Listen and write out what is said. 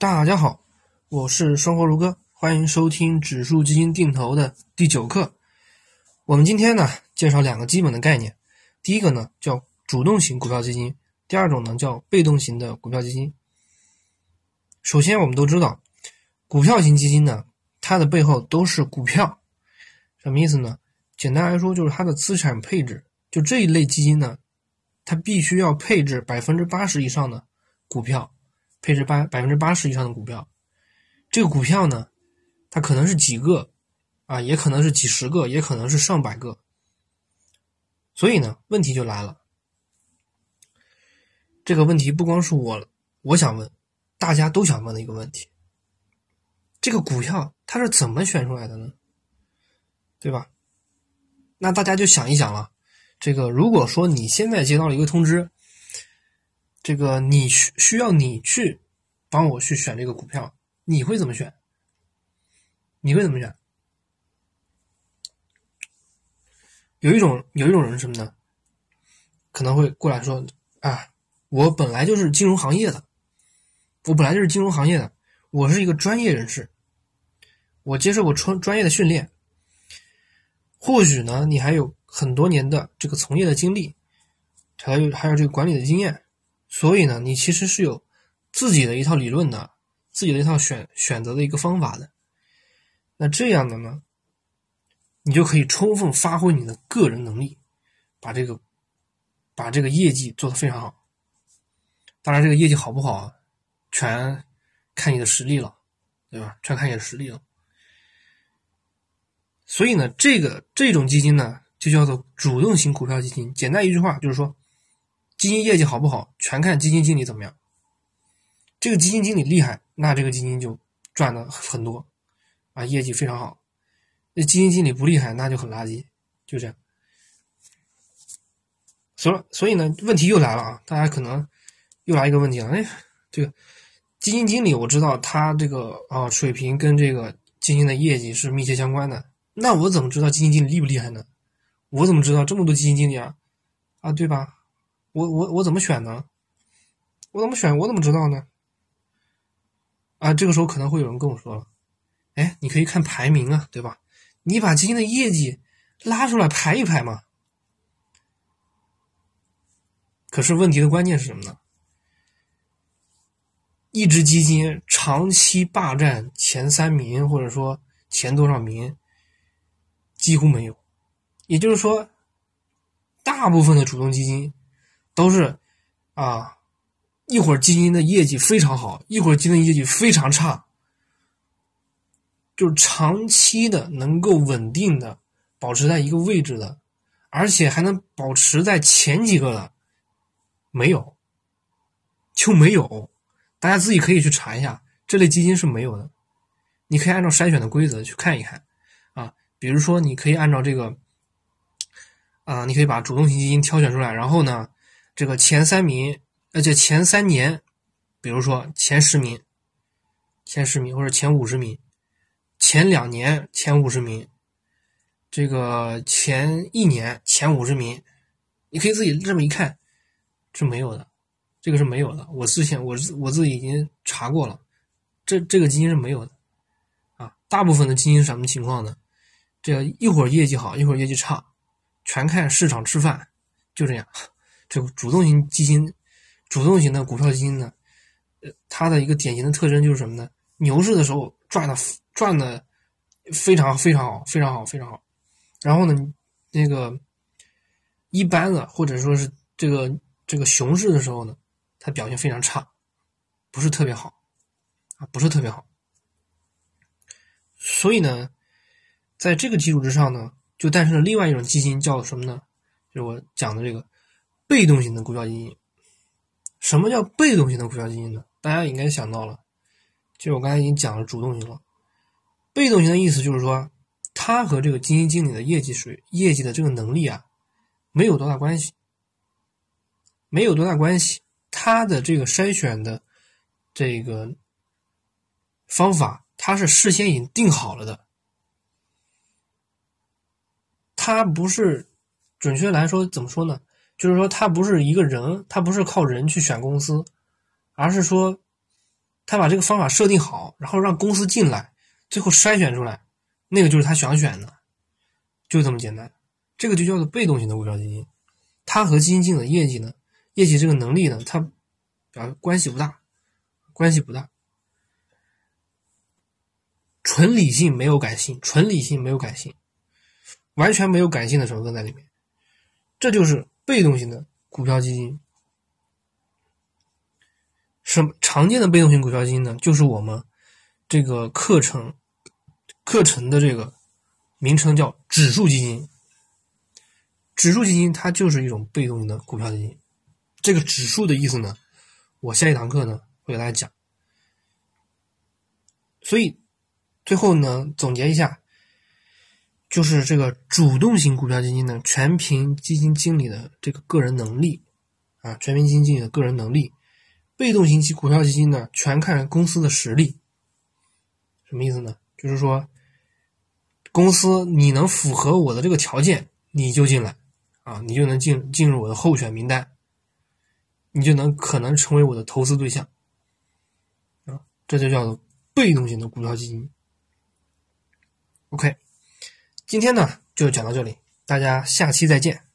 大家好，我是生活如歌，欢迎收听指数基金定投的第九课。我们今天呢介绍两个基本的概念，第一个呢叫主动型股票基金，第二种呢叫被动型的股票基金。首先，我们都知道，股票型基金呢，它的背后都是股票，什么意思呢？简单来说，就是它的资产配置，就这一类基金呢，它必须要配置百分之八十以上的股票。配置八百分之八十以上的股票，这个股票呢，它可能是几个啊，也可能是几十个，也可能是上百个。所以呢，问题就来了。这个问题不光是我我想问，大家都想问的一个问题：这个股票它是怎么选出来的呢？对吧？那大家就想一想了。这个如果说你现在接到了一个通知。这个你需需要你去帮我去选这个股票，你会怎么选？你会怎么选？有一种有一种人什么呢？可能会过来说啊，我本来就是金融行业的，我本来就是金融行业的，我是一个专业人士，我接受过专专业的训练，或许呢，你还有很多年的这个从业的经历，还有还有这个管理的经验。所以呢，你其实是有自己的一套理论的，自己的一套选选择的一个方法的。那这样的呢，你就可以充分发挥你的个人能力，把这个把这个业绩做得非常好。当然，这个业绩好不好，全看你的实力了，对吧？全看你的实力了。所以呢，这个这种基金呢，就叫做主动型股票基金。简单一句话就是说。基金业绩好不好，全看基金经理怎么样。这个基金经理厉害，那这个基金就赚的很多，啊，业绩非常好。那基金经理不厉害，那就很垃圾，就这样。所，所以呢，问题又来了啊！大家可能又来一个问题了，哎，这个基金经理我知道他这个啊水平跟这个基金的业绩是密切相关的，那我怎么知道基金经理厉不厉害呢？我怎么知道这么多基金经理啊？啊，对吧？我我我怎么选呢？我怎么选？我怎么知道呢？啊，这个时候可能会有人跟我说了：“哎，你可以看排名啊，对吧？你把基金的业绩拉出来排一排嘛。”可是问题的关键是什么呢？一只基金长期霸占前三名，或者说前多少名，几乎没有。也就是说，大部分的主动基金。都是啊，一会儿基金的业绩非常好，一会儿基金的业绩非常差，就是长期的能够稳定的保持在一个位置的，而且还能保持在前几个的，没有，就没有。大家自己可以去查一下，这类基金是没有的。你可以按照筛选的规则去看一看啊，比如说你可以按照这个啊，你可以把主动型基金挑选出来，然后呢。这个前三名，而且前三年，比如说前十名、前十名或者前五十名，前两年前五十名，这个前一年前五十名，你可以自己这么一看，是没有的，这个是没有的。我之前我我自己已经查过了，这这个基金是没有的啊。大部分的基金什么情况呢？这个一会儿业绩好，一会儿业绩差，全看市场吃饭，就这样。这个主动型基金，主动型的股票基金呢，呃，它的一个典型的特征就是什么呢？牛市的时候赚的赚的非常非常好，非常好，非常好。然后呢，那个一般的或者说是这个这个熊市的时候呢，它表现非常差，不是特别好啊，不是特别好。所以呢，在这个基础之上呢，就诞生了另外一种基金，叫什么呢？就是我讲的这个。被动型的股票基金，什么叫被动型的股票基金呢？大家应该想到了，就我刚才已经讲了主动型了。被动型的意思就是说，它和这个基金经理的业绩水、业绩的这个能力啊，没有多大关系，没有多大关系。它的这个筛选的这个方法，它是事先已经定好了的，它不是，准确来说怎么说呢？就是说，他不是一个人，他不是靠人去选公司，而是说，他把这个方法设定好，然后让公司进来，最后筛选出来，那个就是他想选的，就这么简单。这个就叫做被动型的股票基金，它和基金经理的业绩呢，业绩这个能力呢，它表关系不大，关系不大。纯理性没有感性，纯理性没有感性，完全没有感性的成分在里面，这就是被动型的股票基金。什么常见的被动型股票基金呢？就是我们这个课程课程的这个名称叫指数基金。指数基金它就是一种被动型的股票基金。这个指数的意思呢，我下一堂课呢会给大家讲。所以最后呢总结一下，就是这个主动型股票基金呢，全凭基金经理的这个个人能力啊，全凭基金经理的个人能力。被动型基股票基金呢，全看公司的实力。什么意思呢？就是说，公司你能符合我的这个条件，你就进来啊，你就能进进入我的候选名单，你就能可能成为我的投资对象啊，这就叫做被动型的股票基金。OK，今天呢就讲到这里，大家下期再见。